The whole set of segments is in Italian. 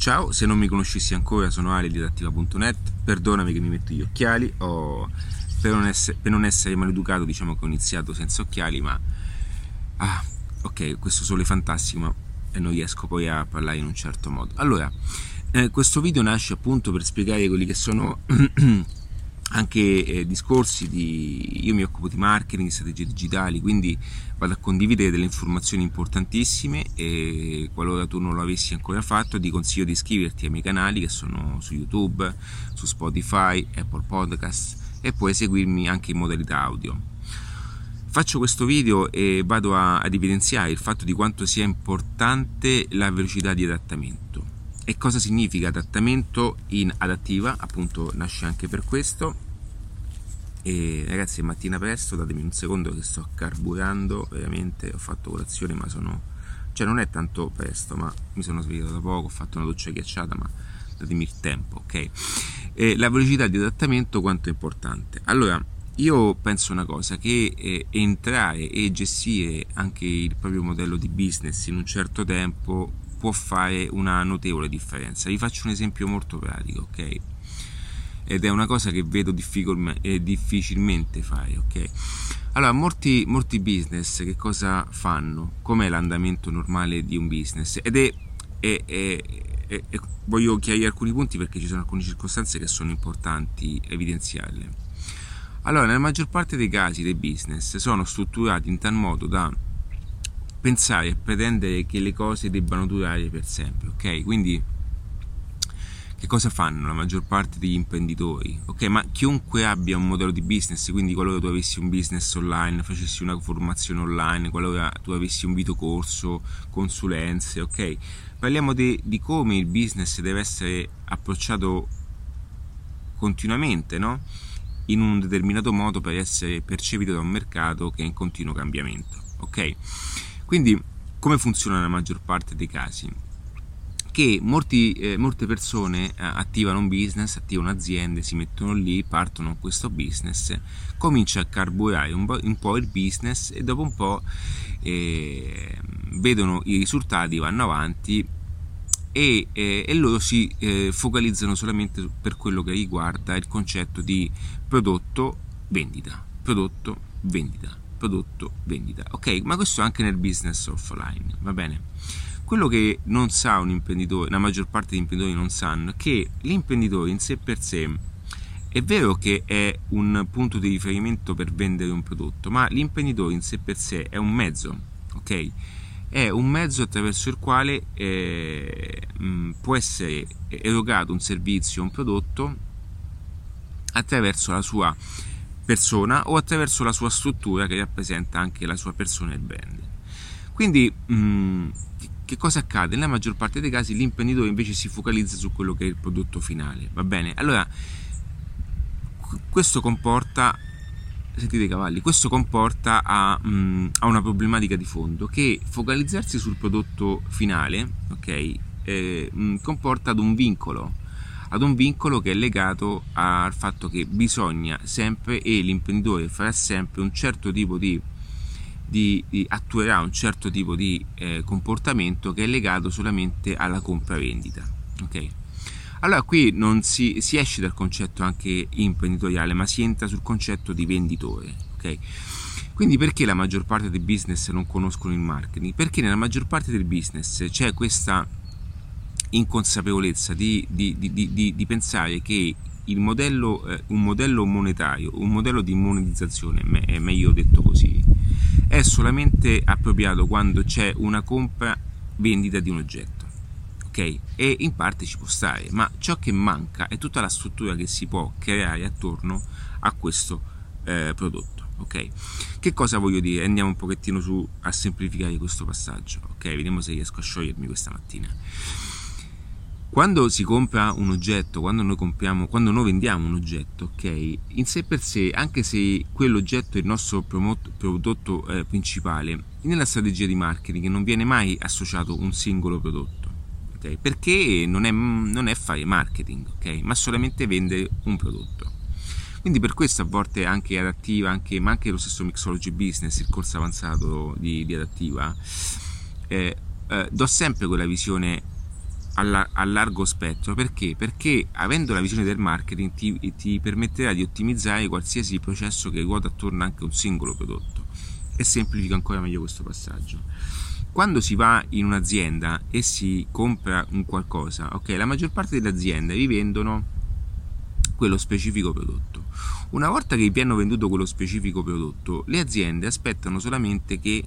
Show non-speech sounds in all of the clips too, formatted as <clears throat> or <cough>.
Ciao, se non mi conoscessi ancora sono Ali perdonami che mi metto gli occhiali, oh, per, non essere, per, non essere, maleducato diciamo che ho iniziato senza occhiali, ma ah, ok, questo sole è fantastico, ma non riesco poi a parlare in un certo modo. Allora, eh, questo video nasce appunto per spiegare quelli che sono <clears throat> anche eh, discorsi di io mi occupo di marketing, di strategie digitali, quindi vado a condividere delle informazioni importantissime e qualora tu non lo avessi ancora fatto ti consiglio di iscriverti ai miei canali che sono su YouTube, su Spotify, Apple Podcast e puoi seguirmi anche in modalità audio. Faccio questo video e vado a, ad evidenziare il fatto di quanto sia importante la velocità di adattamento e cosa significa adattamento in adattiva, appunto nasce anche per questo. E ragazzi, mattina presto, datemi un secondo che sto carburando, veramente ho fatto colazione, ma sono cioè non è tanto presto, ma mi sono svegliato da poco, ho fatto una doccia ghiacciata, ma datemi il tempo, ok? E la velocità di adattamento quanto è importante. Allora, io penso una cosa, che eh, entrare e gestire anche il proprio modello di business in un certo tempo può fare una notevole differenza. Vi faccio un esempio molto pratico, ok? Ed è una cosa che vedo difficilmente fare, ok? Allora, molti, molti business che cosa fanno? Com'è l'andamento normale di un business? Ed è, è, è, è voglio chiarire alcuni punti perché ci sono alcune circostanze che sono importanti evidenziarle. Allora, nella maggior parte dei casi dei business sono strutturati in tal modo da pensare e pretendere che le cose debbano durare per sempre, ok? Quindi che cosa fanno la maggior parte degli imprenditori? Ok, ma chiunque abbia un modello di business, quindi qualora tu avessi un business online, facessi una formazione online, qualora tu avessi un videocorso, consulenze, ok? Parliamo di, di come il business deve essere approcciato continuamente, no? In un determinato modo per essere percepito da un mercato che è in continuo cambiamento, ok? Quindi come funziona nella maggior parte dei casi? Che molti, eh, molte persone eh, attivano un business, attivano aziende, si mettono lì, partono con questo business, comincia a carburare un un po il business e dopo un po' eh, vedono i risultati, vanno avanti e, eh, e, loro si eh, focalizzano solamente per quello che riguarda il concetto di prodotto vendita prodotto vendita prodotto vendita. Ok, ma questo anche nel business offline, va bene? Quello che non sa un imprenditore, la maggior parte degli imprenditori non sanno, è che l'imprenditore in sé per sé è vero che è un punto di riferimento per vendere un prodotto, ma l'imprenditore in sé per sé è un mezzo, ok? È un mezzo attraverso il quale eh, può essere erogato un servizio, un prodotto attraverso la sua persona o attraverso la sua struttura che rappresenta anche la sua persona e il brand. Quindi mh, mm, che cosa accade? Nella maggior parte dei casi l'imprenditore invece si focalizza su quello che è il prodotto finale, va bene? Allora, questo comporta sentite i cavalli, questo comporta a, mh, mm, a, una problematica di fondo che focalizzarsi sul prodotto finale, ok, eh, mh, comporta ad un vincolo ad un vincolo che è legato al fatto che bisogna sempre e l'imprenditore farà sempre un certo tipo di, di, di attuerà un certo tipo di eh, comportamento che è legato solamente alla compravendita. Ok? Allora qui non si, si, esce dal concetto anche imprenditoriale, ma si entra sul concetto di venditore. Ok? Quindi perché la maggior parte dei business non conoscono il marketing? Perché nella maggior parte del business c'è questa inconsapevolezza di, di, di, di pensare che modello, eh, un modello monetario, un modello di monetizzazione, è meglio detto così, è solamente appropriato quando c'è una compra vendita di un oggetto. Ok? E in parte ci può stare, ma ciò che manca è tutta la struttura che si può creare attorno a questo eh, prodotto. Ok? Che cosa voglio dire? Andiamo un pochettino su a semplificare questo passaggio. Ok? Vediamo se riesco a sciogliermi questa mattina. Quando si compra un oggetto, quando noi, compriamo, quando noi vendiamo un oggetto, ok, in sé per sé, anche se quell'oggetto è il nostro prodotto eh, principale, nella strategia di marketing non viene mai associato un singolo prodotto, ok? Perché non è, non è fare marketing, ok? Ma solamente vendere un prodotto. Quindi per questo a volte anche adattiva, anche, ma anche lo stesso Mixology Business, il corso avanzato di, di adattiva, eh, eh, do sempre quella visione a largo spettro perché? Perché avendo la visione del marketing ti, ti, permetterà di ottimizzare qualsiasi processo che ruota attorno anche a un singolo prodotto e semplifica ancora meglio questo passaggio. Quando si va in un'azienda e si compra un qualcosa, ok, la maggior parte delle aziende vi vendono quello specifico prodotto. Una volta che vi hanno venduto quello specifico prodotto, le aziende aspettano solamente che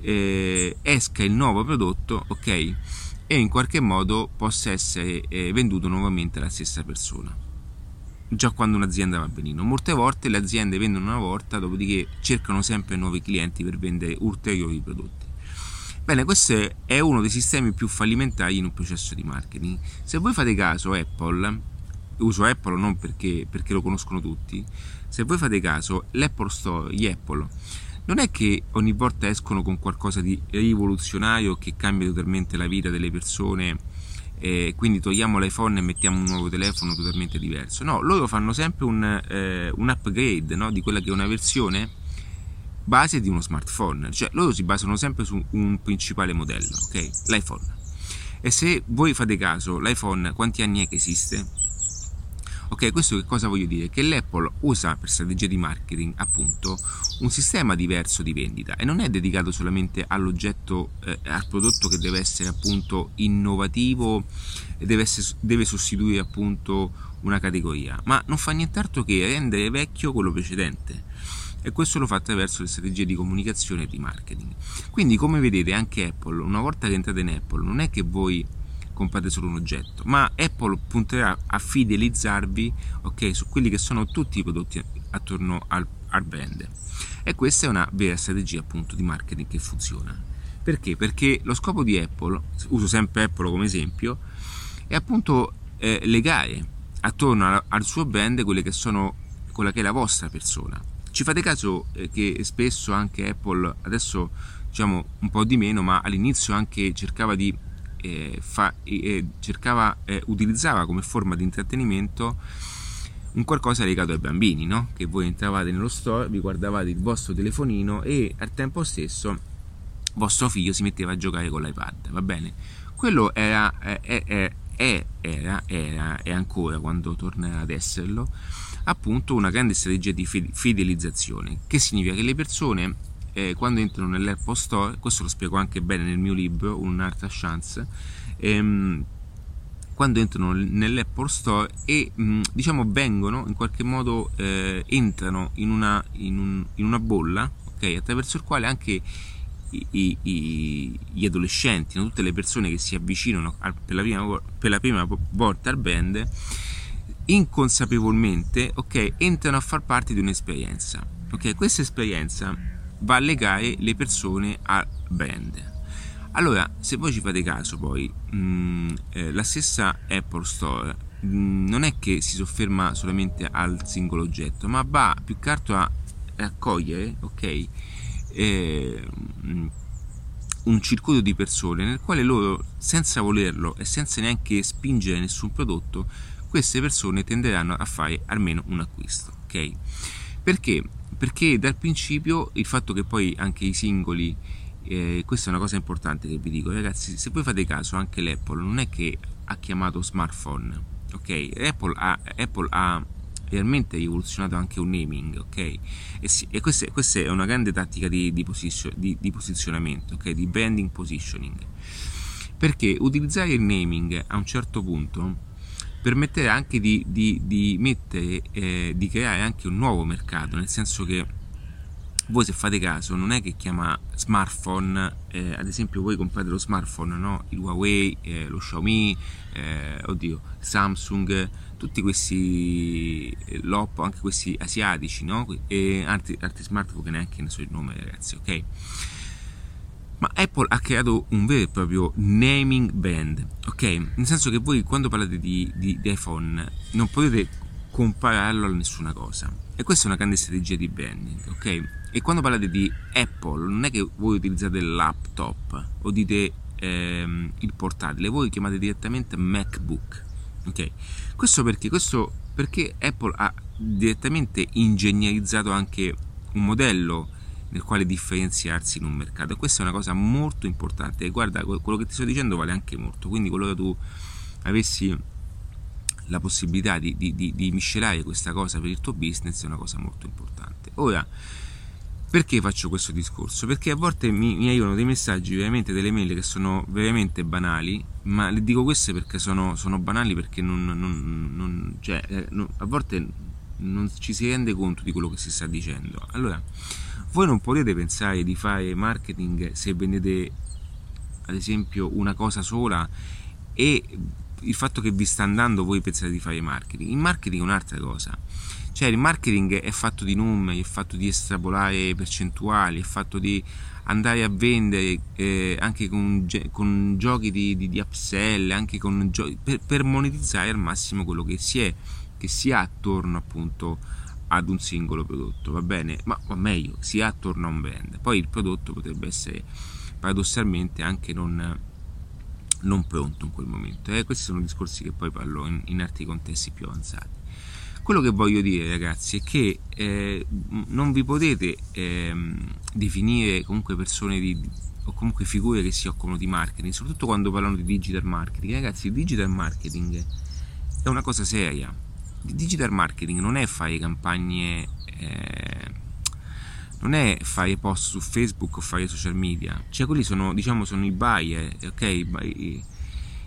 eh, esca il nuovo prodotto, ok? E in qualche modo possa essere eh, venduto nuovamente alla stessa persona. Già quando un'azienda va benino. Molte volte le aziende vendono una volta, dopodiché cercano sempre nuovi clienti per vendere ulteriori prodotti. Bene, questo è uno dei sistemi più fallimentari in un processo di marketing. Se voi fate caso, Apple, uso Apple non perché, perché lo conoscono tutti, se voi fate caso, l'Apple Store, gli Apple, non è che ogni volta escono con qualcosa di rivoluzionario che cambia totalmente la vita delle persone, eh, quindi togliamo l'iPhone e mettiamo un nuovo telefono totalmente diverso. No, loro fanno sempre un, eh, un upgrade no? di quella che è una versione base di uno smartphone, cioè loro si basano sempre su un principale modello, ok? L'iPhone. E se voi fate caso, l'iPhone quanti anni è che esiste? Ok, questo che cosa voglio dire? Che l'Apple usa per strategia di marketing appunto un sistema diverso di vendita e non è dedicato solamente all'oggetto, eh, al prodotto che deve essere appunto innovativo e deve, deve sostituire appunto una categoria, ma non fa nient'altro che rendere vecchio quello precedente e questo lo fa attraverso le strategie di comunicazione e di marketing. Quindi come vedete anche Apple, una volta che entrate in Apple, non è che voi comprate solo un oggetto, ma Apple punterà a fidelizzarvi okay, su quelli che sono tutti i prodotti attorno al, al brand. E questa è una vera strategia appunto di marketing che funziona. Perché? Perché lo scopo di Apple, uso sempre Apple come esempio, è appunto eh, legare attorno al suo brand quelle che sono quella che è la vostra persona. Ci fate caso eh, che spesso anche Apple, adesso diciamo un po' di meno, ma all'inizio anche cercava di eh, fa, eh, cercava, utilizzava come forma di intrattenimento un qualcosa legato ai bambini, no? che voi entravate nello store, vi guardavate il vostro telefonino e al tempo stesso vostro figlio si metteva a giocare con l'iPad, va bene? Quello era, è, è, era, era e ancora quando tornerà ad esserlo, appunto una grande strategia di fidelizzazione, che significa che le persone eh, quando entrano nell'Apple Store, questo lo spiego anche bene nel mio libro, Un'altra chance, ehm, quando entrano nell'Apple Store e mh, diciamo vengono in qualche modo eh, entrano in una, in, un, in una bolla okay, attraverso il quale anche i, i, gli adolescenti, no? tutte le persone che si avvicinano al, per, la prima, per, la prima, volta al band inconsapevolmente okay, entrano a far parte di un'esperienza. Okay? Questa esperienza va a legare le persone al brand. Allora, se voi ci fate caso poi, mh, mm, eh, la stessa Apple Store mh, mm, non è che si sofferma solamente al singolo oggetto, ma va più che altro a raccogliere, ok, eh, un circuito di persone nel quale loro, senza volerlo e senza neanche spingere nessun prodotto, queste persone tenderanno a fare almeno un acquisto, ok? Perché? Perché dal principio il fatto che poi anche i singoli, eh, questa è una cosa importante che vi dico, ragazzi, se voi fate caso anche l'Apple non è che ha chiamato smartphone, ok? Apple ha, Apple ha realmente rivoluzionato anche un naming, ok? E, sì, e questa, questa, è una grande tattica di, di, posizio, di, di posizionamento, ok? Di branding positioning. Perché utilizzare il naming a un certo punto permetterà anche di, di, di mettere, eh, di creare anche un nuovo mercato, nel senso che voi se fate caso non è che chiama smartphone, eh, ad esempio voi comprate lo smartphone, no? il Huawei, eh, lo Xiaomi, eh, oddio, Samsung, tutti questi eh, l'Oppo, anche questi asiatici, no? e altri, altri smartphone che neanche ne so il nome ragazzi, ok? Ma Apple ha creato un vero e proprio naming band, ok? Nel senso che voi quando parlate di, di, di iPhone non potete compararlo a nessuna cosa. E questa è una grande strategia di branding, ok? E quando parlate di Apple non è che voi utilizzate il laptop o dite ehm, il portatile, voi chiamate direttamente MacBook, ok? Questo perché? Questo perché Apple ha direttamente ingegnerizzato anche un modello nel quale differenziarsi in un mercato. E questa è una cosa molto importante. E guarda, quello che ti sto dicendo vale anche molto. Quindi, qualora tu avessi la possibilità di, di, di, di miscelare questa cosa per il tuo business, è una cosa molto importante. Ora, perché faccio questo discorso? Perché a volte mi, mi, arrivano dei messaggi, veramente delle mail che sono veramente banali, ma le dico queste perché sono, sono banali perché non, non, non, cioè, eh, a volte non ci si rende conto di quello che si sta dicendo. Allora, voi non potete pensare di fare marketing se vendete ad esempio una cosa sola e il fatto che vi sta andando voi pensate di fare marketing. Il marketing è un'altra cosa cioè il marketing è fatto di numeri, è fatto di estrapolare percentuali, è fatto di andare a vendere eh, anche con, con, giochi di, di, di upsell, anche con giochi, per, per, monetizzare al massimo quello che si è, che si ha attorno appunto ad un singolo prodotto, va bene? Ma, o meglio, si ha attorno a un brand. Poi il prodotto potrebbe essere paradossalmente anche non, non pronto in quel momento. Eh? Questi sono discorsi che poi parlo in, in altri contesti più avanzati. Quello che voglio dire ragazzi è che eh, non vi potete eh, definire comunque persone di, o comunque figure che si occupano di marketing, soprattutto quando parlano di digital marketing. Ragazzi, il digital marketing è una cosa seria. Il digital marketing non è fare campagne, eh, non è fare post su Facebook o fare social media. Cioè quelli sono, diciamo, sono i buyer, ok? I,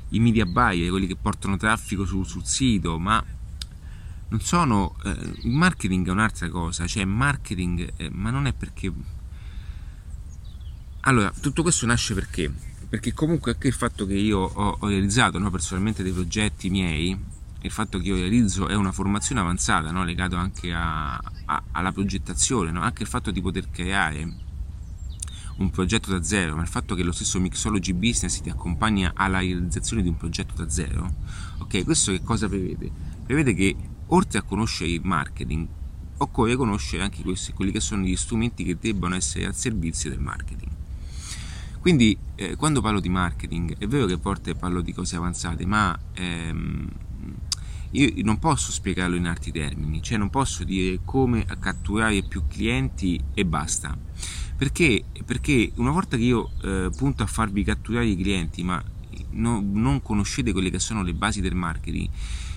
i media buyer, quelli che portano traffico su, sul sito, ma non sono eh, il marketing è un'altra cosa cioè marketing eh, ma non è perché allora tutto questo nasce perché perché comunque anche il fatto che io ho, ho realizzato no, personalmente dei progetti miei il fatto che io realizzo è una formazione avanzata no, legato anche a, a, alla progettazione no? anche il fatto di poter creare un progetto da zero, ma il fatto che lo stesso Mixology Business ti accompagna alla realizzazione di un progetto da zero, ok, questo che cosa prevede? Prevede che oltre a conoscere il marketing, occorre conoscere anche questi, quelli che sono gli strumenti che debbano essere al servizio del marketing. Quindi eh, quando parlo di marketing è vero che a volte parlo di cose avanzate, ma ehm, io non posso spiegarlo in altri termini, cioè non posso dire come catturare più clienti e basta. Perché? Perché una volta che io eh, punto a farvi catturare i clienti, ma no, non conoscete quelle che sono le basi del marketing,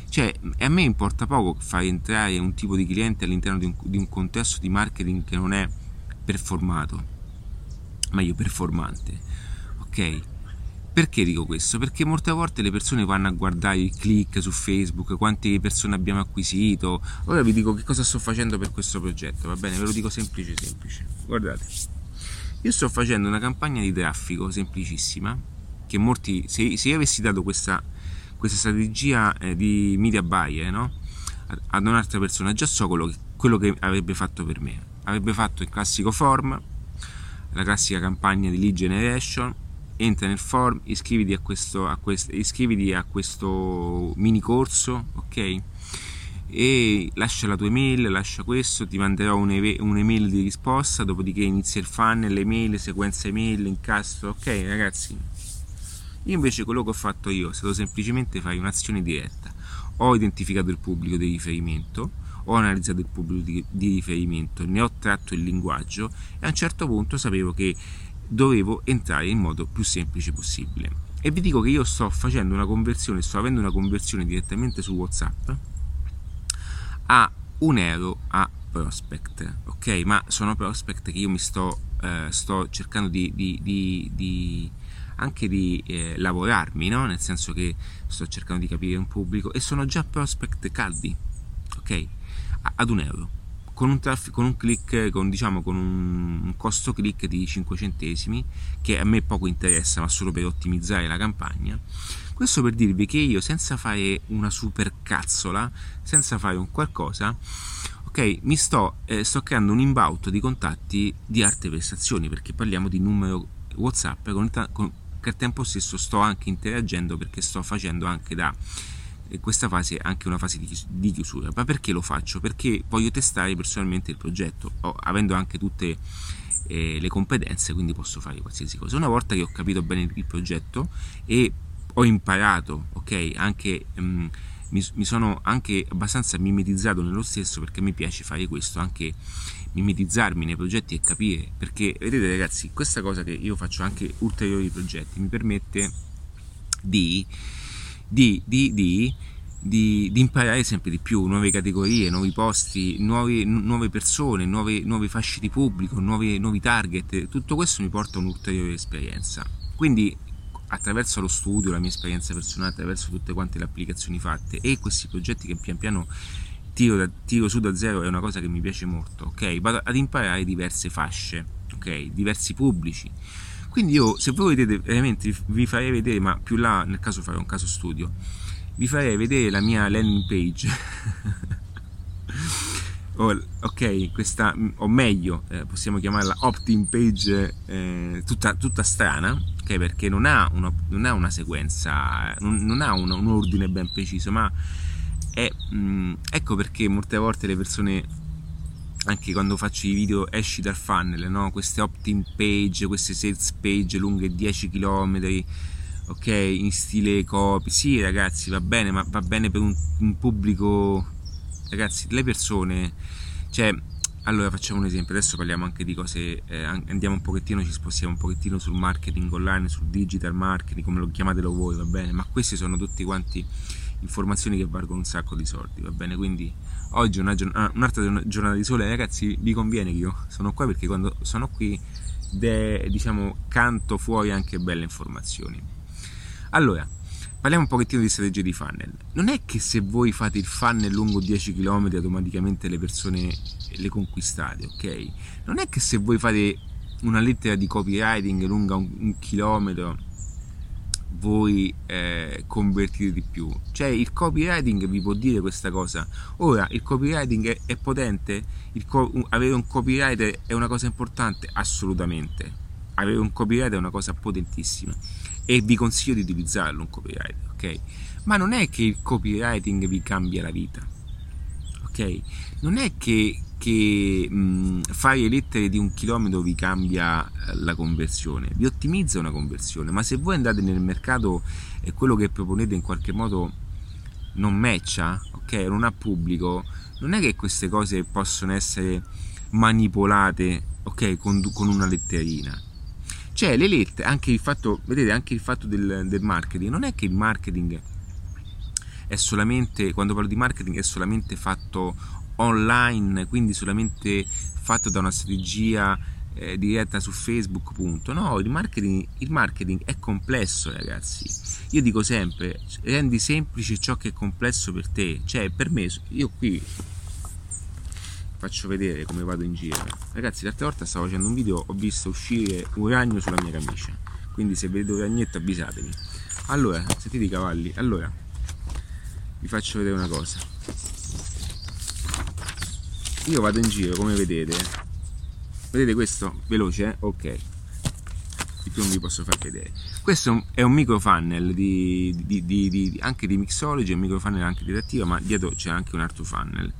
cioè, a me importa poco far entrare un tipo di cliente all'interno di un, di un contesto di marketing che non è performato, meglio performante, ok? Perché dico questo? Perché molte volte le persone vanno a guardare i click su Facebook, quante persone abbiamo acquisito. Ora vi dico che cosa sto facendo per questo progetto, va bene? Ve lo dico semplice semplice. Guardate, io sto facendo una campagna di traffico semplicissima, che molti, se, se io avessi dato questa questa strategia eh, di media buyer no? ad un'altra persona, già so quello che, quello che avrebbe fatto per me. Avrebbe fatto il classico form, la classica campagna di lead generation, entra nel form, iscriviti a questo, a questo, iscriviti a questo mini corso, ok? E lascia la tua email, lascia questo, ti manderò un'email di risposta, dopodiché inizia il funnel, le email, sequenza email, incastro, ok ragazzi? Io invece quello che ho fatto io è stato semplicemente fare un'azione diretta. Ho identificato il pubblico di riferimento, ho analizzato il pubblico di riferimento, ne ho tratto il linguaggio e a un certo punto sapevo che dovevo entrare in modo più semplice possibile. E vi dico che io sto facendo una conversione, sto avendo una conversione direttamente su WhatsApp a un euro a prospect, ok? Ma sono prospect che io mi sto, eh, sto cercando di, di, di anche di eh, lavorarmi, no? nel senso che sto cercando di capire un pubblico e sono già prospect caldi, ok? Ad un euro. Con un, traffic, con un click, con, diciamo, con un, costo click di 5 centesimi, che a me poco interessa, ma solo per ottimizzare la campagna. Questo per dirvi che io, senza fare una super cazzola, senza fare un qualcosa, ok, mi sto, eh, sto creando un imbauto di contatti di arte prestazioni, perché parliamo di numero WhatsApp con, con che al tempo stesso sto anche interagendo perché sto facendo anche da eh, questa fase anche una fase di, chiusura. Ma perché lo faccio? Perché voglio testare personalmente il progetto, oh, avendo anche tutte eh, le competenze, quindi posso fare qualsiasi cosa. Una volta che ho capito bene il progetto e ho imparato, ok, anche mh, mm, mi, mi, sono anche abbastanza mimetizzato nello stesso perché mi piace fare questo, anche mimetizzarmi nei progetti e capire, perché vedete ragazzi, questa cosa che io faccio anche ulteriori progetti mi permette di, di, di, di di, imparare sempre di più, nuove categorie, nuovi posti, nuove, nuove persone, nuove, nuove fasce di pubblico, nuovi, nuovi target, tutto questo mi porta a un'ulteriore esperienza. Quindi attraverso lo studio, la mia esperienza personale, attraverso tutte quante le applicazioni fatte e questi progetti che pian piano tiro, da, tiro su da zero è una cosa che mi piace molto, ok? Vado ad imparare diverse fasce, ok? Diversi pubblici. Quindi io, se voi vedete veramente, vi farei vedere, ma più là nel caso farò un caso studio, vi farei vedere la mia landing page. <laughs> oh, ok, questa, o meglio, eh, possiamo chiamarla opt-in page eh, tutta, tutta strana, okay? perché non ha, una, non ha una sequenza, non, non ha un, un, ordine ben preciso, ma è, mh, mm, ecco perché molte volte le persone, anche quando faccio i video, esci dal funnel, no? queste opt-in page, queste sales page lunghe 10 km, ok, in stile copy, sì ragazzi va bene, ma va bene per un, un pubblico, ragazzi, le persone, cioè allora facciamo un esempio, adesso parliamo anche di cose, eh, andiamo un pochettino, ci spostiamo un pochettino sul marketing online, sul digital marketing, come lo chiamatelo voi, va bene? Ma queste sono tutti quanti informazioni che valgono un sacco di soldi, va bene? Quindi oggi una giornata, ah, un'altra giornata di sole, ragazzi, vi conviene che io sono qua perché quando sono qui, de, diciamo, canto fuori anche belle informazioni. Allora, Parliamo un pochettino di strategie di funnel. Non è che se voi fate il funnel lungo 10 km automaticamente le persone le conquistate, ok? Non è che se voi fate una lettera di copywriting lunga un, un chilometro voi eh, convertite di più. Cioè il copywriting vi può dire questa cosa. Ora, il copywriting è, è potente? Co- avere un copywriter è una cosa importante? Assolutamente. Avere un copywriter è una cosa potentissima e vi consiglio di utilizzarlo un copyright, ok? Ma non è che il copywriting vi cambia la vita, ok? Non è che, che mh, fare lettere di un chilometro vi cambia eh, la conversione, vi ottimizza una conversione, ma se voi andate nel mercato e quello che proponete in qualche modo non matcha, ok? Non ha pubblico, non è che queste cose possono essere manipolate, ok? Con, con una letterina cioè le lettere, anche il fatto, vedete, anche il fatto del, del marketing, non è che il marketing è solamente, quando parlo di marketing, è solamente fatto online, quindi solamente fatto da una strategia eh, diretta su Facebook, punto. No, il marketing, il marketing è complesso, ragazzi. Io dico sempre, rendi semplice ciò che è complesso per te. Cioè, per me, io qui faccio vedere come vado in giro. Ragazzi, l'altra volta stavo facendo un video, ho visto uscire un ragno sulla mia camicia. Quindi se vedete un ragnetto avvisatemi. Allora, sentite i cavalli. Allora, vi faccio vedere una cosa. Io vado in giro, come vedete. Vedete questo? Veloce, eh? Ok. Di più non vi posso far vedere. Questo è un micro funnel di, di, di, anche di mixology, un micro funnel anche di reattiva, ma dietro c'è anche un altro funnel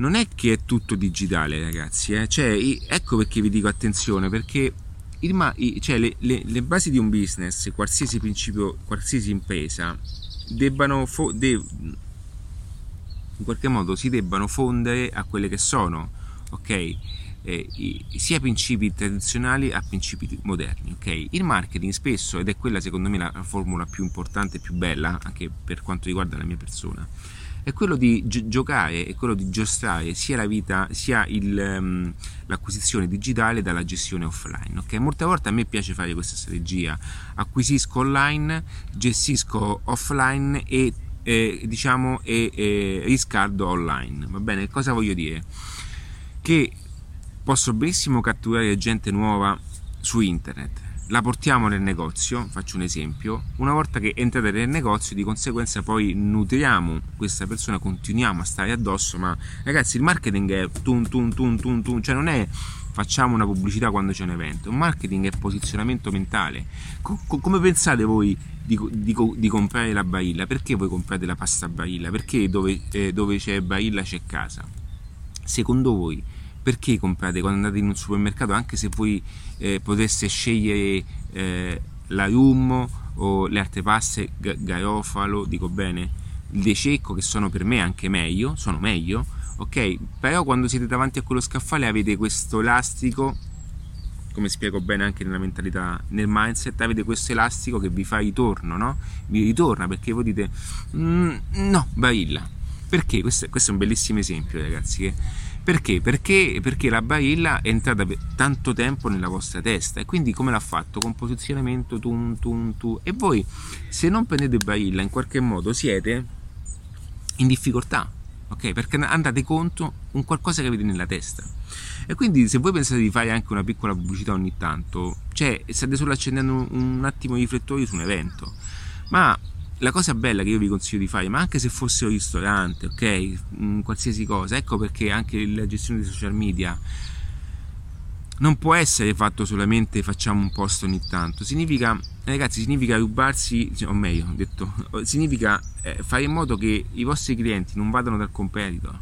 non è che è tutto digitale, ragazzi. Eh? Cioè, ecco perché vi dico attenzione, perché il, cioè, le, le, le, basi di un business, qualsiasi principio, qualsiasi impresa, debbano fo- de- in qualche modo si debbano fondere a quelle che sono, ok? Eh, i, sia principi tradizionali a principi moderni, ok? Il marketing spesso, ed è quella secondo me la formula più importante e più bella, anche per quanto riguarda la mia persona, è quello di gi- giocare, è quello di giostrare sia la vita, sia il, um, l'acquisizione digitale dalla gestione offline. Okay? Molte volte a me piace fare questa strategia, acquisisco online, gestisco offline e eh, diciamo e, e riscaldo online. Va bene? Cosa voglio dire? Che posso benissimo catturare gente nuova su internet la portiamo nel negozio, faccio un esempio, una volta che entrate nel negozio di conseguenza poi nutriamo questa persona, continuiamo a stare addosso, ma ragazzi il marketing è tun tun tun tun tun, cioè non è facciamo una pubblicità quando c'è un evento, marketing è posizionamento mentale. Co- come pensate voi di, di, di, comprare la Barilla? Perché voi comprate la pasta Barilla? Perché dove, eh, dove c'è Barilla c'è casa? Secondo voi perché comprate quando andate in un supermercato anche se voi eh, poteste scegliere eh, la Rum o le altre paste garofalo, dico bene, il De Cecco che sono per me anche meglio, sono meglio, ok? Però quando siete davanti a quello scaffale avete questo elastico, come spiego bene anche nella mentalità, nel mindset, avete questo elastico che vi fa ritorno, no? Vi ritorna perché voi dite mm, no, barilla. Perché? Questo, questo, è un bellissimo esempio, ragazzi. Che, perché? Perché, perché la barilla è entrata per tanto tempo nella vostra testa e quindi come l'ha fatto? Con posizionamento tum tum tu e voi se non prendete barilla in qualche modo siete in difficoltà ok? Perché andate contro un qualcosa che avete nella testa. E quindi se voi pensate di fare anche una piccola pubblicità ogni tanto, cioè state solo accendendo un attimo i riflettori su un evento. Ma la cosa bella che io vi consiglio di fare, ma anche se fosse un ristorante, ok? Mm, qualsiasi cosa, ecco perché anche la gestione dei social media non può essere fatto solamente facciamo un post ogni tanto, significa, ragazzi, significa rubarsi, o meglio, detto, <laughs> significa eh, fare in modo che i vostri clienti non vadano dal competitor,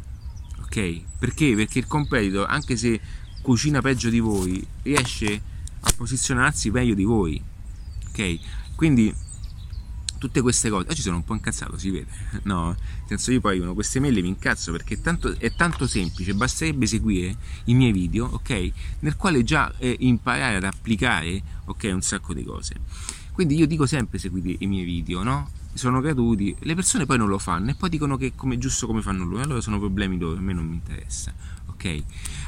ok? Perché? Perché il competitor, anche se cucina peggio di voi, riesce a posizionarsi meglio di voi, ok? Quindi tutte queste cose. Oggi sono un po' incazzato, si vede. <laughs> No, nel senso io poi con queste mail mi incazzo perché tanto, è tanto semplice, basterebbe seguire i miei video, ok? Nel quale già eh, imparare ad applicare, ok, un sacco di cose. Quindi io dico sempre seguite i miei video, no? Sono gratuiti, le persone poi non lo fanno e poi dicono che è giusto come fanno loro, allora sono problemi dove a me non mi interessa, ok?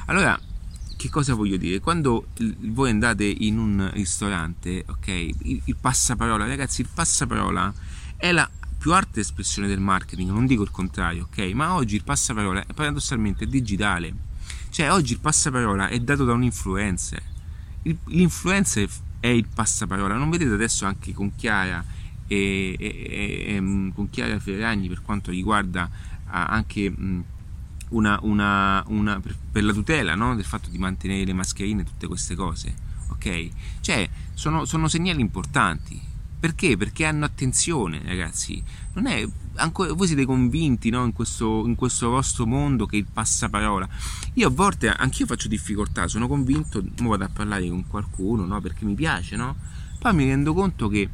Allora che cosa voglio dire? Quando voi andate in un ristorante, ok, il, il passaparola, ragazzi, il passaparola è la più alta espressione del marketing, non dico il contrario, ok? Ma oggi il passaparola paradossalmente è digitale. Cioè oggi il passaparola è dato da un influencer. Il, l'influencer è il passaparola. Non vedete adesso anche con Chiara e, e, e mm, con Chiara Ferragni per quanto riguarda anche mh, una, una, una, per la tutela no? del fatto di mantenere le mascherine tutte queste cose. Ok? Cioè, sono, sono segnali importanti. Perché? Perché hanno attenzione, ragazzi. Non è, ancora, voi siete convinti no, in, questo, in, questo, vostro mondo che il passaparola. Io a volte anch'io faccio difficoltà, sono convinto, ora vado a parlare con qualcuno, no, perché mi piace, no? Poi mi rendo conto che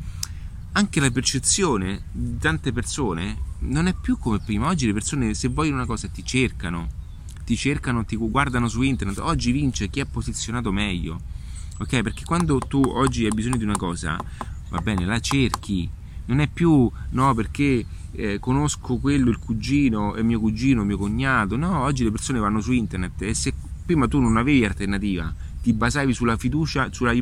anche la percezione di tante persone non è più come prima. Oggi le persone, se vogliono una cosa, ti cercano, ti cercano, ti guardano su internet. Oggi vince chi è posizionato meglio, ok? Perché quando tu oggi hai bisogno di una cosa, va bene, la cerchi. Non è più no perché eh, conosco quello, il cugino, è mio cugino, mio cognato. No, oggi le persone vanno su internet e se prima tu non avevi alternativa, ti basavi sulla fiducia, sulla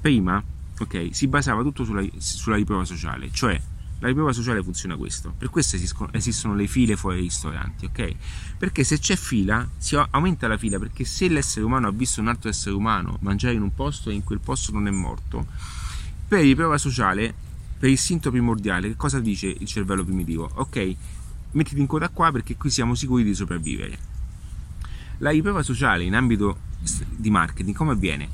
prima, ok, si basava tutto sulla, sulla riprova sociale, cioè la riprova sociale funziona questo. Per questo esistono le file fuori ai ristoranti, ok? Perché se c'è fila, si aumenta la fila, perché se l'essere umano ha visto un altro essere umano mangiare in un posto e in quel posto non è morto, per riprova sociale, per istinto primordiale, che cosa dice il cervello primitivo? Ok, mettiti in coda qua perché qui siamo sicuri di sopravvivere. La riprova sociale in ambito di marketing come avviene?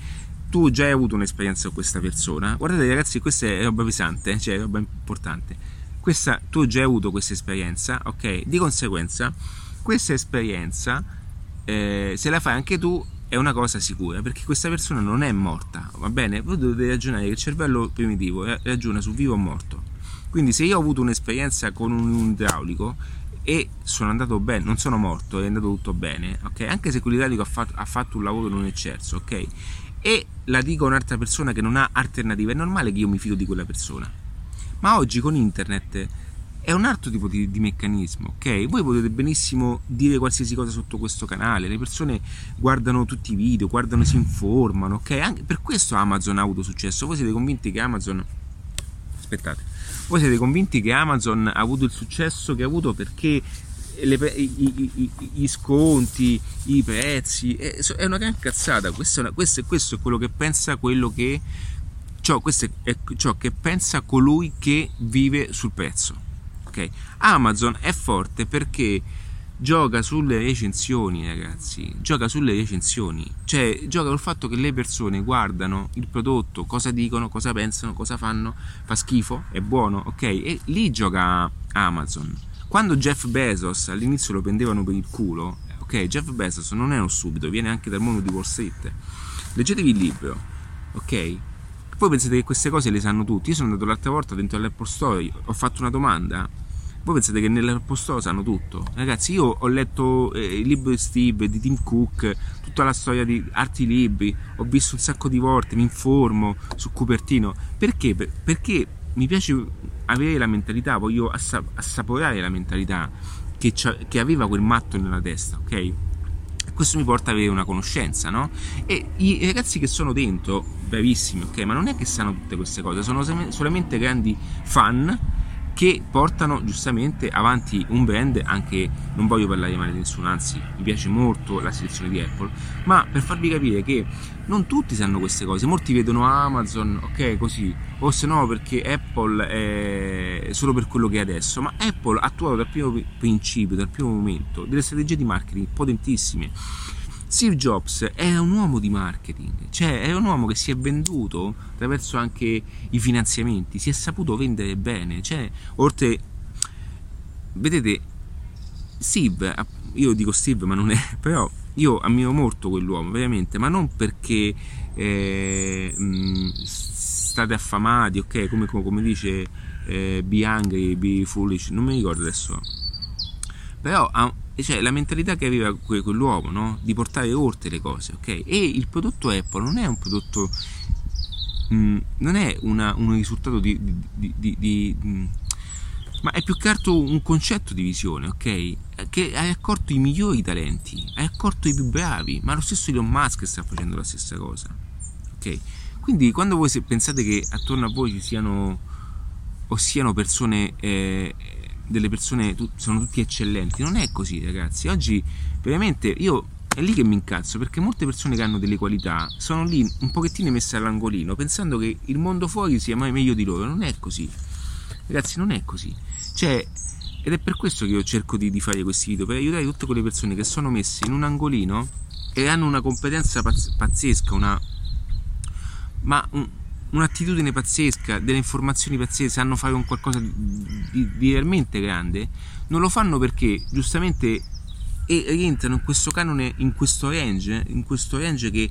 Tu già hai avuto un'esperienza con questa persona, guardate ragazzi, questa è roba pesante, cioè roba importante. Questa, tu già hai avuto questa esperienza, ok? Di conseguenza, questa esperienza, eh, se la fai anche tu, è una cosa sicura, perché questa persona non è morta, va bene? Voi dovete ragionare che il cervello primitivo ragiona su vivo o morto. Quindi se io ho avuto un'esperienza con un idraulico e sono andato bene, non sono morto, è andato tutto bene, ok? Anche se quell'idraulico ha fatto, ha fatto un lavoro non eccelso, ok? E la dico a un'altra persona che non ha alternativa, è normale che io mi fido di quella persona. Ma oggi con internet è un altro tipo di, di, meccanismo, ok? Voi potete benissimo dire qualsiasi cosa sotto questo canale, le persone guardano tutti i video, guardano, si informano, ok? Anche per questo Amazon ha avuto successo. Voi siete convinti che Amazon aspettate. Voi siete convinti che Amazon ha avuto il successo che ha avuto perché le, i, i, gli sconti, i prezzi, è, è una gran cazzata. Questo è, questo, questo è, quello che pensa quello che. Ciò, questo è ciò che pensa colui che vive sul prezzo. Okay? Amazon è forte perché gioca sulle recensioni, ragazzi. Gioca sulle recensioni, cioè gioca sul fatto che le persone guardano il prodotto, cosa dicono, cosa pensano, cosa fanno, fa schifo, è buono, ok? E lì gioca Amazon. Quando Jeff Bezos all'inizio lo prendevano per il culo, ok, Jeff Bezos non è uno stupido, viene anche dal mondo di Wall Street. Leggetevi il libro, ok? Voi pensate che queste cose le sanno tutti? Io sono andato l'altra volta dentro all'Apple Store, ho fatto una domanda. Voi pensate che nell'Apple Store sanno tutto? Ragazzi, io ho letto eh, il libro di Steve, di Tim Cook, tutta la storia di arti libri, ho visto un sacco di volte, mi informo su Cupertino. Perché? Perché mi piace avere la mentalità, voglio assaporare la mentalità che, che aveva quel matto nella testa, ok? questo mi porta ad avere una conoscenza, no? E i ragazzi che sono dentro, bravissimi, ok, ma non è che sanno tutte queste cose, sono solamente grandi fan che portano giustamente avanti un brand anche non voglio parlare male di nessuno anzi mi piace molto la selezione di Apple ma per farvi capire che non tutti sanno queste cose. Molti vedono Amazon ok così o se no perché Apple è solo per quello che è adesso ma Apple ha attuato dal primo principio dal primo momento delle strategie di marketing potentissime Steve Jobs è un uomo di marketing, cioè è un uomo che si è venduto attraverso anche i finanziamenti, si è saputo vendere bene, cioè oltre vedete Steve, io dico Steve ma non è, <laughs> però io ammiro molto quell'uomo, veramente, ma non perché eh, mh, state affamati, ok, come, come, dice eh, be angry, be foolish, non mi ricordo adesso, però ha cioè la mentalità che aveva quell'uomo, no? Di portare oltre le cose, ok? E il prodotto Apple non è un prodotto, mh, mm, non è una, un risultato di, di, di, di mh, mm, ma è più che altro un concetto di visione, ok? Che hai accorto i migliori talenti, hai accorto i più bravi, ma lo stesso Elon Musk sta facendo la stessa cosa, ok? Quindi quando voi pensate che attorno a voi ci siano o siano persone eh, delle persone sono tutti eccellenti. Non è così, ragazzi. Oggi veramente io è lì che mi incazzo perché molte persone che hanno delle qualità sono lì un pochettino messe all'angolino pensando che il mondo fuori sia mai meglio di loro. Non è così, ragazzi, non è così. Cioè, ed è per questo che io cerco di, di fare questi video per aiutare tutte quelle persone che sono messe in un angolino e hanno una competenza pazz- pazzesca, una ma un, un'attitudine pazzesca, delle informazioni pazzesche, sanno fare un qualcosa di, di, di veramente grande, non lo fanno perché giustamente rientrano in questo canone, in questo range, in questo range che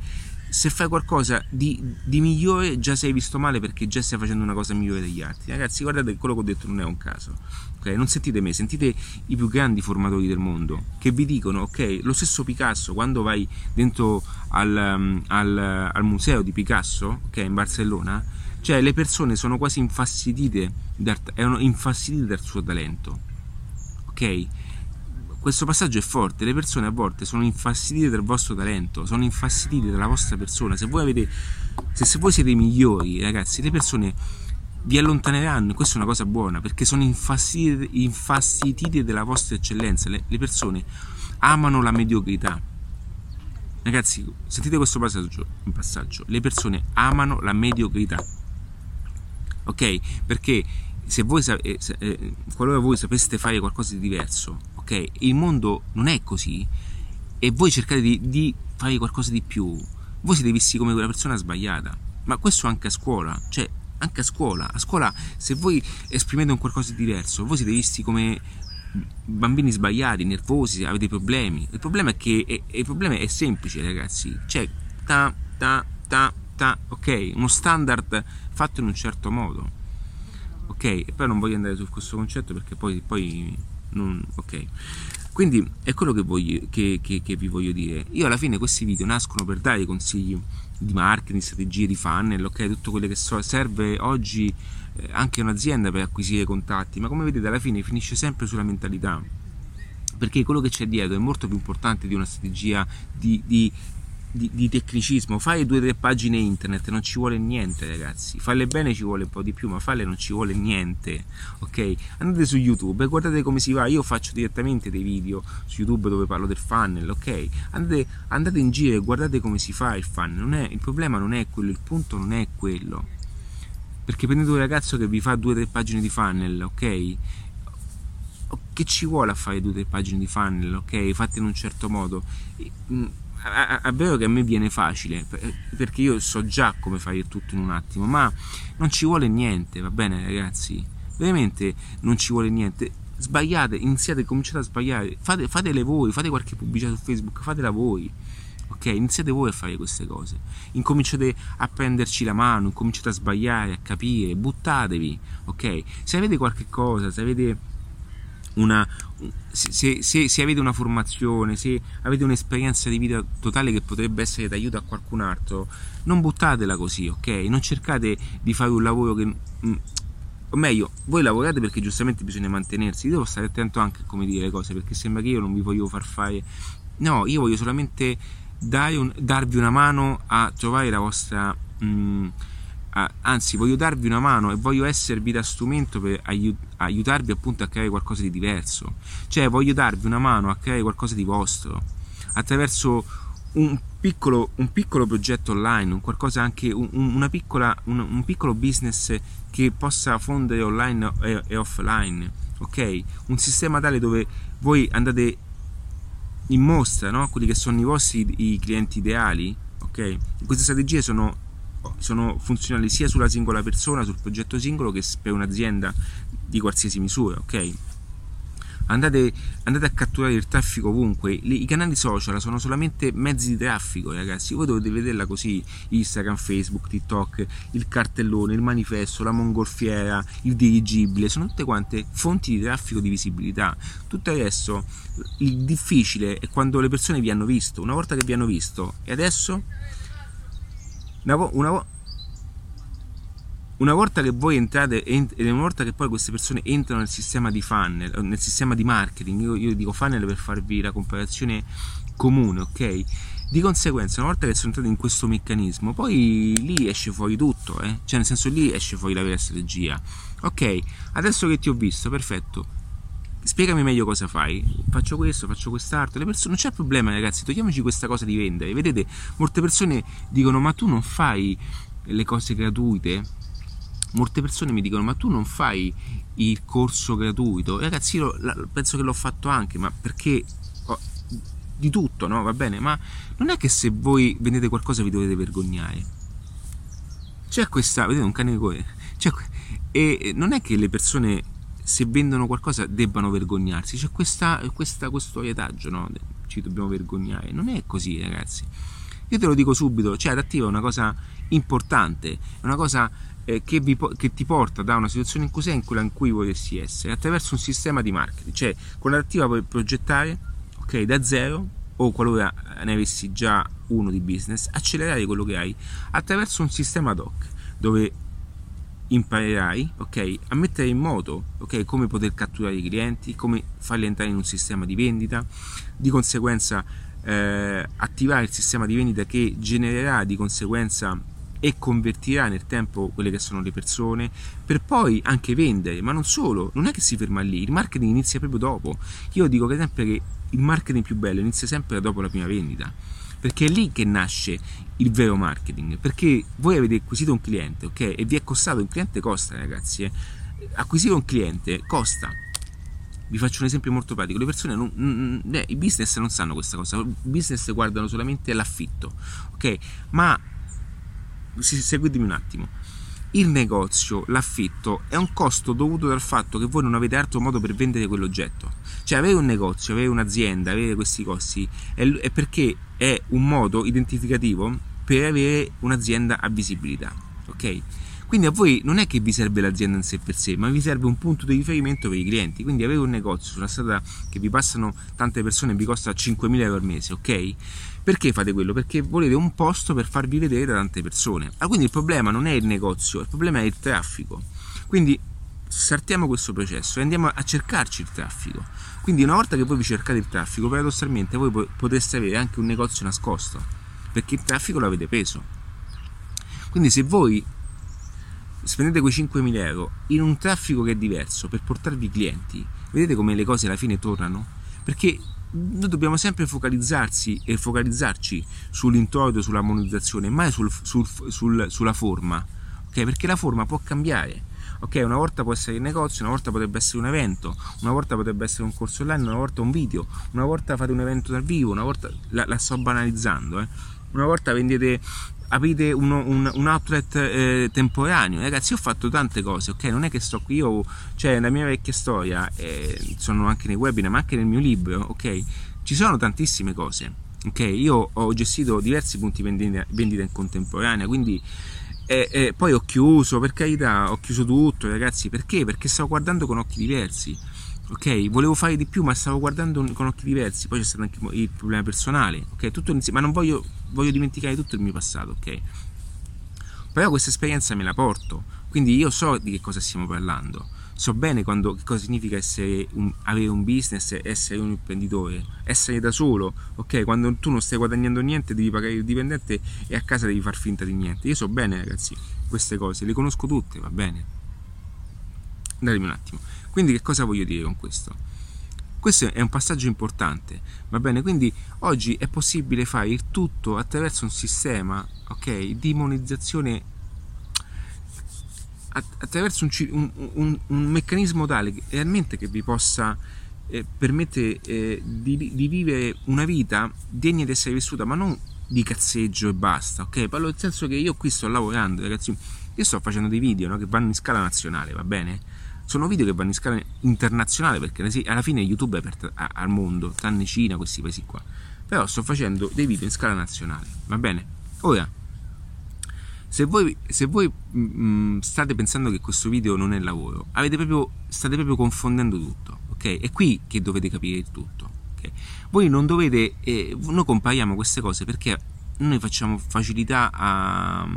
se fai qualcosa di, di, migliore già sei visto male perché già stai facendo una cosa migliore degli altri. Ragazzi, guardate, quello che ho detto non è un caso. Okay? Non sentite me, sentite i più grandi formatori del mondo che vi dicono, ok, lo stesso Picasso, quando vai dentro al, um, al, al museo di Picasso, ok, in Barcellona, cioè le persone sono quasi infastidite, dal, infastidite dal suo talento. Ok? questo passaggio è forte, le persone a volte sono infastidite del vostro talento, sono infastidite dalla vostra persona, se voi avete se, se voi siete migliori, ragazzi, le persone vi allontaneranno, questa è una cosa buona, perché sono infastidite, della vostra eccellenza, le, le persone amano la mediocrità. Ragazzi, sentite questo passaggio, passaggio, le persone amano la mediocrità. Ok? Perché se voi eh, se, eh, qualora voi sapeste fare qualcosa di diverso, ok? Il mondo non è così e voi cercate di, di fare qualcosa di più, voi siete visti come quella persona sbagliata. Ma questo anche a scuola, cioè anche a scuola, a scuola se voi esprimete un qualcosa di diverso, voi siete visti come bambini sbagliati, nervosi, avete problemi. Il problema è che è, il problema è semplice, ragazzi. Cioè, ta, ta, ta, ta, ok, uno standard fatto in un certo modo. Ok, e poi non voglio andare su questo concetto perché poi, poi non, ok. Quindi è quello che, voglio, che, che, che, vi voglio dire. Io alla fine questi video nascono per dare consigli di marketing, strategie di funnel, ok? Tutto quello che so, serve oggi eh, anche un'azienda per acquisire contatti, ma come vedete alla fine finisce sempre sulla mentalità perché quello che c'è dietro è molto più importante di una strategia di, di, di, di tecnicismo. Fai due o tre pagine internet, non ci vuole niente, ragazzi. Farle bene ci vuole un po' di più, ma farle non ci vuole niente. Ok? Andate su YouTube e guardate come si va. Io faccio direttamente dei video su YouTube dove parlo del funnel, ok? Andate, andate in giro e guardate come si fa il funnel. È, il problema non è quello, il punto non è quello. Perché prendete un ragazzo che vi fa due o tre pagine di funnel, ok? Che ci vuole a fare due o tre pagine di funnel, ok? Fatte in un certo modo mm, è vero che a me viene facile perché io so già come fare tutto in un attimo ma non ci vuole niente va bene ragazzi veramente non ci vuole niente sbagliate iniziate cominciate a sbagliare fate, fatele voi fate qualche pubblicità su facebook fatela voi ok? Iniziate voi a fare queste cose, incominciate a prenderci la mano, incominciate a sbagliare, a capire, buttatevi, ok? Se avete qualche cosa, se avete una, se, se, se, avete una formazione, se avete un'esperienza di vita totale che potrebbe essere d'aiuto a qualcun altro, non buttatela così, ok? Non cercate di fare un lavoro che... Mm, o meglio, voi lavorate perché giustamente bisogna mantenersi, io devo stare attento anche a come dire le cose, perché sembra che io non vi voglio far fare... No, io voglio solamente un, darvi una mano a trovare la vostra... Mm, anzi voglio darvi una mano e voglio esservi da strumento per aiutarvi appunto a creare qualcosa di diverso. Cioè voglio darvi una mano a creare qualcosa di vostro attraverso un piccolo, un piccolo progetto online un qualcosa anche un, una piccola, un, un, piccolo business che possa fondere online e, e offline ok? Un sistema tale dove voi andate in mostra no? quelli che sono i vostri i clienti ideali ok? Queste strategie sono sono funzionali sia sulla singola persona, sul progetto singolo che per un'azienda di qualsiasi misura, ok? Andate, andate, a catturare il traffico ovunque. I canali social sono solamente mezzi di traffico, ragazzi. Voi dovete vederla così: Instagram, Facebook, TikTok, il cartellone, il manifesto, la mongolfiera, il dirigibile. Sono tutte quante fonti di traffico di visibilità. Tutto adesso il difficile è quando le persone vi hanno visto. Una volta che vi hanno visto, e adesso una, una, una, volta che voi entrate e una volta che poi queste persone entrano nel sistema di funnel, nel sistema di marketing, io, io dico funnel per farvi la comparazione comune, ok? Di conseguenza, una volta che sono entrati in questo meccanismo, poi lì esce fuori tutto, eh? cioè nel senso lì esce fuori la vera strategia. Ok, adesso che ti ho visto, perfetto spiegami meglio cosa fai. Faccio questo, faccio quest'altro. Persone, non c'è problema, ragazzi, togliamoci questa cosa di vendere. Vedete, molte persone dicono: Ma tu non fai le cose gratuite? Molte persone mi dicono: Ma tu non fai il corso gratuito? ragazzi, io penso che l'ho fatto anche, ma perché ho, di tutto, no? Va bene, ma non è che se voi vendete qualcosa vi dovete vergognare. C'è questa, vedete, un cane di Cioè, e non è che le persone se vendono qualcosa debbano vergognarsi. C'è questa, questa, questo aietaggio, no? Ci dobbiamo vergognare. Non è così, ragazzi. Io te lo dico subito, cioè adattiva è una cosa importante, è una cosa eh, che, vi, che, ti porta da una situazione in cui sei in quella in cui vorresti essere, attraverso un sistema di marketing. Cioè, con l'adattiva puoi progettare, ok, da zero, o qualora ne avessi già uno di business, accelerare quello che hai attraverso un sistema ad hoc, dove imparerai okay, a mettere in moto okay, come poter catturare i clienti, come farli entrare in un sistema di vendita, di conseguenza eh, attivare il sistema di vendita che genererà di conseguenza e convertirà nel tempo quelle che sono le persone per poi anche vendere, ma non solo, non è che si ferma lì, il marketing inizia proprio dopo. Io dico che sempre che il marketing più bello inizia sempre dopo la prima vendita perché è lì che nasce il vero marketing, perché voi avete acquisito un cliente, ok? E vi è costato, un cliente costa ragazzi, eh? acquisire un cliente costa. Vi faccio un esempio molto pratico, le persone, non, non, eh, i business non sanno questa cosa, i business guardano solamente l'affitto, ok? Ma seguitemi un attimo, il negozio, l'affitto, è un costo dovuto dal fatto che voi non avete altro modo per vendere quell'oggetto. Cioè avere un negozio, avere un'azienda, avere questi costi è, è perché è un modo identificativo per avere un'azienda a visibilità. Ok? Quindi a voi non è che vi serve l'azienda in sé per sé, ma vi serve un punto di riferimento per i clienti. Quindi avere un negozio su una strada che vi passano tante persone e vi costa 5.000 euro al mese, ok? Perché fate quello? Perché volete un posto per farvi vedere da tante persone. Ah, quindi il problema non è il negozio, il problema è il traffico. Quindi startiamo questo processo e andiamo a cercarci il traffico. Quindi una volta che voi vi cercate il traffico, paradossalmente voi potreste avere anche un negozio nascosto, perché il traffico l'avete preso. Quindi se voi spendete quei 5.000 euro in un traffico che è diverso per portarvi clienti, vedete come le cose alla fine tornano? Perché noi dobbiamo sempre focalizzarsi e focalizzarci sull'introito, sulla monetizzazione, mai sul, sul, sul, sulla forma, okay? perché la forma può cambiare ok una volta può essere il negozio una volta potrebbe essere un evento una volta potrebbe essere un corso online una volta un video una volta fate un evento dal vivo una volta la, la sto banalizzando eh. una volta vendete aprite uno, un, un, outlet eh, temporaneo ragazzi ho fatto tante cose ok non è che sto qui io cioè nella mia vecchia storia eh, sono anche nei webinar ma anche nel mio libro ok ci sono tantissime cose ok? Io ho gestito diversi punti vendita, vendita in contemporanea, quindi e, e, poi ho chiuso, per carità, ho chiuso tutto, ragazzi, perché? Perché stavo guardando con occhi diversi. Ok, volevo fare di più, ma stavo guardando con occhi diversi. Poi c'è stato anche il problema personale, ok? Tutto insieme, ma non voglio, voglio dimenticare tutto il mio passato, ok? Però questa esperienza me la porto, quindi io so di che cosa stiamo parlando so bene quando, che cosa significa un, avere un business, essere un imprenditore, essere da solo, ok? Quando tu non stai guadagnando niente, devi pagare il dipendente e a casa devi far finta di niente. Io so bene, ragazzi, queste cose, le conosco tutte, va bene? Datemi un attimo. Quindi che cosa voglio dire con questo? Questo è un passaggio importante, va bene? Quindi oggi è possibile fare il tutto attraverso un sistema, ok, di monetizzazione attraverso un, un, un, meccanismo tale che realmente che vi possa eh, permettere eh, di, di, vivere una vita degna di essere vissuta, ma non di cazzeggio e basta, ok? Parlo nel senso che io qui sto lavorando, ragazzi, io sto facendo dei video no, che vanno in scala nazionale, va bene? Sono video che vanno in scala internazionale perché alla fine YouTube è aperto al mondo, tranne Cina, questi paesi qua. Però sto facendo dei video in scala nazionale, va bene? Ora, se voi, se voi mh, mm, state pensando che questo video non è lavoro, proprio, state proprio confondendo tutto, ok? È qui che dovete capire tutto, ok? Voi non dovete, eh, noi compariamo queste cose perché noi facciamo facilità a,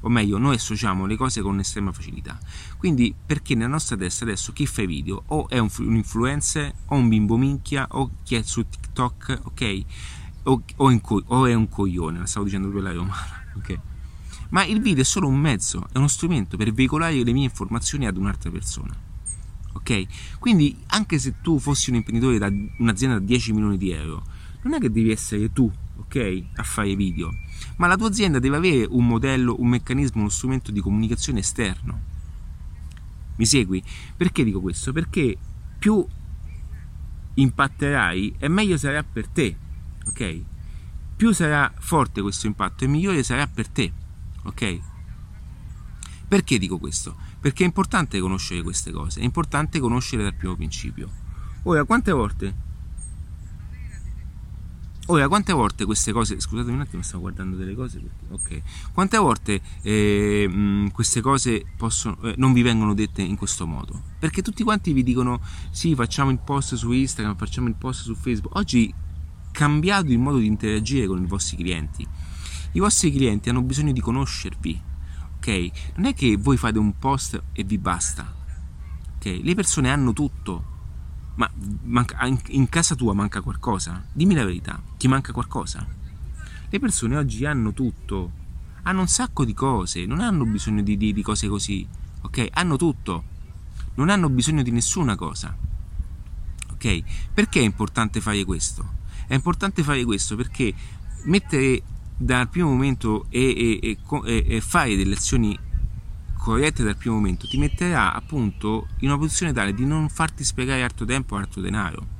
o meglio, noi associamo le cose con estrema facilità. Quindi, perché nella nostra testa adesso chi fa i video o è un, un influencer, o un bimbo minchia, o chi è su TikTok, ok? O, o, in, o è un coglione, la stavo dicendo per la romana, <laughs> ok? Ma il video è solo un mezzo, è uno strumento per veicolare le mie informazioni ad un'altra persona. Ok? Quindi anche se tu fossi un imprenditore da un'azienda da 10 milioni di euro, non è che devi essere tu, ok, a fare video, ma la tua azienda deve avere un modello, un meccanismo, uno strumento di comunicazione esterno. Mi segui? Perché dico questo? Perché più impatterai e meglio sarà per te, ok? Più sarà forte questo impatto e migliore sarà per te ok? Perché dico questo? Perché è importante conoscere queste cose, è importante conoscere dal primo principio. Ora, quante volte? Ora, quante volte queste cose, scusatemi un attimo, stavo guardando delle cose, perché, ok, quante volte eh, mh, queste cose possono, eh, non vi vengono dette in questo modo? Perché tutti quanti vi dicono, sì, facciamo il post su Instagram, facciamo il post su Facebook. Oggi cambiato il modo di interagire con i vostri clienti i vostri clienti hanno bisogno di conoscervi, ok? Non è che voi fate un post e vi basta, ok? Le persone hanno tutto, ma in casa tua manca qualcosa? Dimmi la verità, ti manca qualcosa? Le persone oggi hanno tutto, hanno un sacco di cose, non hanno bisogno di, di, di cose così, ok? Hanno tutto, non hanno bisogno di nessuna cosa, ok? Perché è importante fare questo? È importante fare questo perché mettere dal primo momento e, e, e, e fare delle azioni corrette dal primo momento ti metterà appunto in una posizione tale di non farti spiegare altro tempo altro denaro.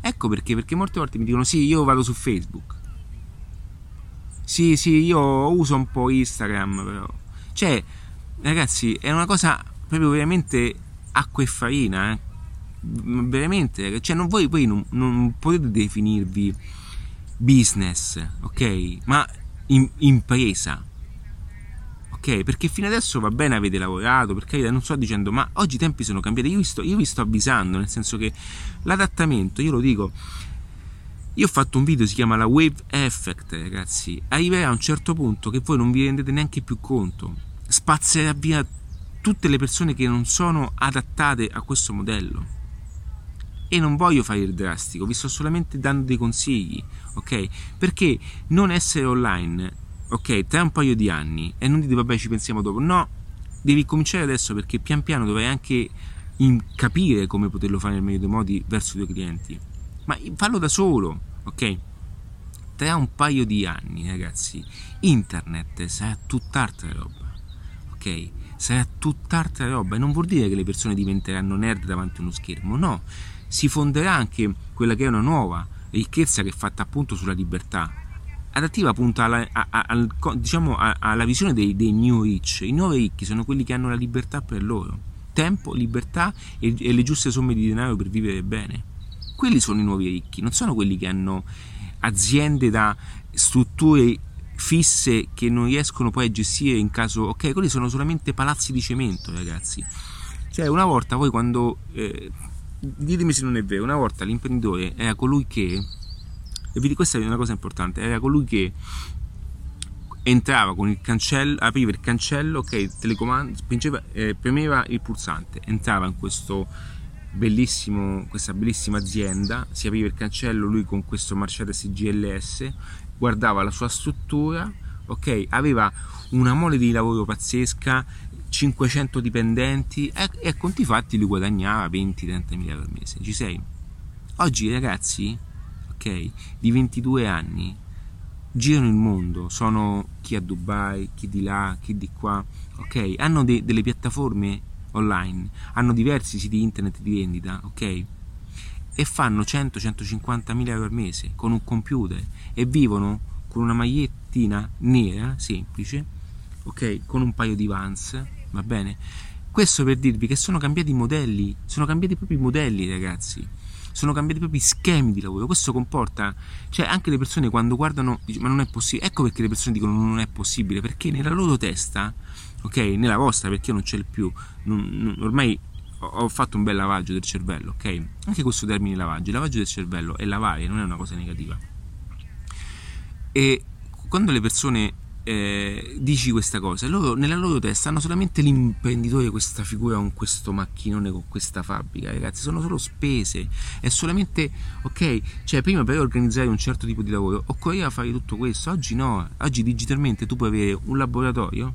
Ecco perché, perché molte volte mi dicono sì, io vado su Facebook. Sì, sì, io uso un po' Instagram, però. Cioè, ragazzi, è una cosa proprio veramente acqua e farina, eh? Veramente, cioè non, voi, voi non, non potete definirvi business, ok? Ma in, impresa. Ok? Perché fino adesso va bene avete lavorato, per carità, non sto dicendo, ma oggi i tempi sono cambiati. Io vi sto, io vi sto avvisando, nel senso che l'adattamento, io lo dico, io ho fatto un video, si chiama la Wave Effect, ragazzi. Arriverà a un certo punto che voi non vi rendete neanche più conto. Spazzerà via tutte le persone che non sono adattate a questo modello e non voglio fare il drastico, vi sto solamente dando dei consigli, ok? Perché non essere online, ok, tra un paio di anni e non dite vabbè ci pensiamo dopo, no, devi cominciare adesso perché pian piano dovrai anche capire come poterlo fare nel meglio dei modi verso i tuoi clienti, ma fallo da solo, ok? Tra un paio di anni, ragazzi, internet sarà tutt'altra roba, ok? Sarà tutt'altra roba e non vuol dire che le persone diventeranno nerd davanti a uno schermo, no si fonderà anche quella che è una nuova ricchezza che è fatta appunto sulla libertà. Adattiva appunto alla, a, a, diciamo, alla visione dei, dei, new rich. I nuovi ricchi sono quelli che hanno la libertà per loro. Tempo, libertà e, e le giuste somme di denaro per vivere bene. Quelli sono i nuovi ricchi non sono quelli che hanno aziende da strutture fisse che non riescono poi a gestire in caso ok quelli sono solamente palazzi di cemento ragazzi. Cioè una volta voi quando eh, ditemi se non è vero una volta l'imprenditore era colui che e vi questa è una cosa importante era colui che entrava con il cancello apriva il cancello ok telecomando spingeva, eh, premeva il pulsante entrava in questo bellissimo questa bellissima azienda si apriva il cancello lui con questo Mercedes GLS guardava la sua struttura, ok? Aveva una mole di lavoro pazzesca, 500 dipendenti e, e conti fatti lui guadagnava 20-30 mila al mese. Ci sei? Oggi ragazzi, ok, di 22 anni girano il mondo, sono chi a Dubai, chi di là, chi di qua, ok? Hanno de- delle piattaforme online, hanno diversi siti internet di vendita, ok? e fanno 100-150 mila euro al mese con un computer e vivono con una magliettina nera semplice, ok, con un paio di Vans, va bene? Questo per dirvi che sono cambiati i modelli, sono cambiati proprio i modelli, ragazzi. Sono cambiati proprio i schemi di lavoro. Questo comporta, cioè anche le persone quando guardano, dicono, ma non è possibile. Ecco perché le persone dicono non è possibile, perché nella loro testa, ok, nella vostra, perché io non l'ho più, non, non, ormai ho fatto un bel lavaggio del cervello, ok? Anche questo termine lavaggio, il lavaggio del cervello è lavare, non è una cosa negativa. E quando le persone eh, dici questa cosa, loro nella loro testa hanno solamente l'imprenditore, questa figura con questo macchinone, con questa fabbrica, ragazzi, sono solo spese, è solamente, ok, cioè prima per organizzare un certo tipo di lavoro occorreva fare tutto questo, oggi no, oggi digitalmente tu puoi avere un laboratorio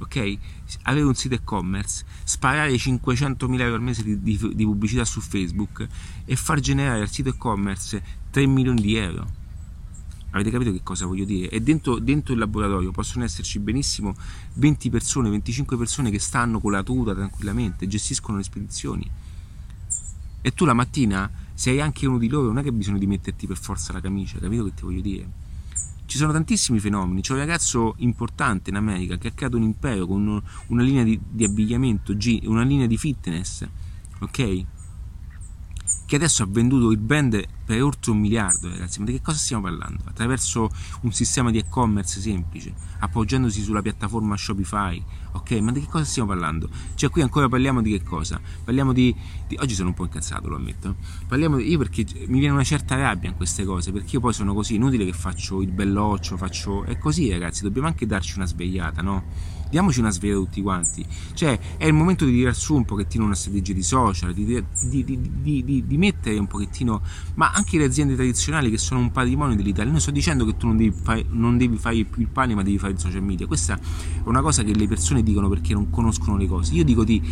ok? Avere un sito e-commerce, sparare 500.000 euro al mese di, di, di, pubblicità su Facebook e far generare al sito e-commerce 3 milioni di euro. Avete capito che cosa voglio dire? E dentro, dentro il laboratorio possono esserci benissimo 20 persone, 25 persone che stanno con la tuta tranquillamente, gestiscono le spedizioni. E tu la mattina sei anche uno di loro, non è che hai bisogno di metterti per forza la camicia, capito che ti voglio dire? Ci sono tantissimi fenomeni. C'è un ragazzo importante in America che ha creato un impero con una linea di, di abbigliamento, una linea di fitness, ok? Che adesso ha venduto il brand per oltre un miliardo, ragazzi. Ma di che cosa stiamo parlando? Attraverso un sistema di e-commerce semplice, appoggiandosi sulla piattaforma Shopify. Ok, ma di che cosa stiamo parlando? Cioè, qui ancora parliamo di che cosa? Parliamo di. di oggi sono un po' incazzato, lo ammetto. Parliamo di. Io perché mi viene una certa rabbia in queste cose, perché io poi sono così, inutile che faccio il belloccio, faccio. È così, ragazzi, dobbiamo anche darci una svegliata, no? Diamoci una sveglia tutti quanti. Cioè, è il momento di tirare su un pochettino una strategia di social, di, di, di, di, mettere un pochettino, ma anche le aziende tradizionali che sono un patrimonio dell'Italia. Non sto dicendo che tu non devi, fare, non devi fare il pane, ma devi fare il social media. Questa è una cosa che le persone dicono perché non conoscono le cose. Io dico di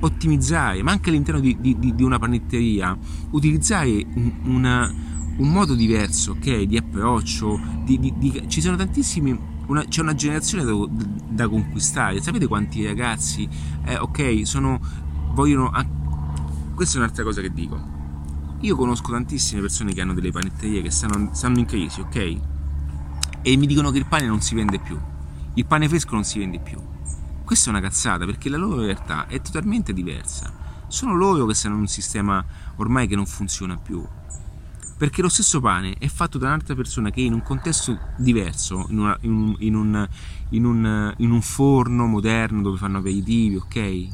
ottimizzare, ma anche all'interno di, una panetteria, utilizzare un, una, un modo diverso, ok? Di approccio, ci sono tantissimi una, c'è una generazione da, da, conquistare. Sapete quanti ragazzi, eh, ok, sono, vogliono... Ah, questa è un'altra cosa che dico. Io conosco tantissime persone che hanno delle panetterie che stanno, stanno in crisi, ok? E mi dicono che il pane non si vende più. Il pane fresco non si vende più. Questa è una cazzata perché la loro realtà è totalmente diversa. Sono loro che stanno in un sistema ormai che non funziona più perché lo stesso pane è fatto da un'altra persona che in un contesto diverso, in, una, in, un, in, un, un, in, un, forno moderno dove fanno aperitivi, ok?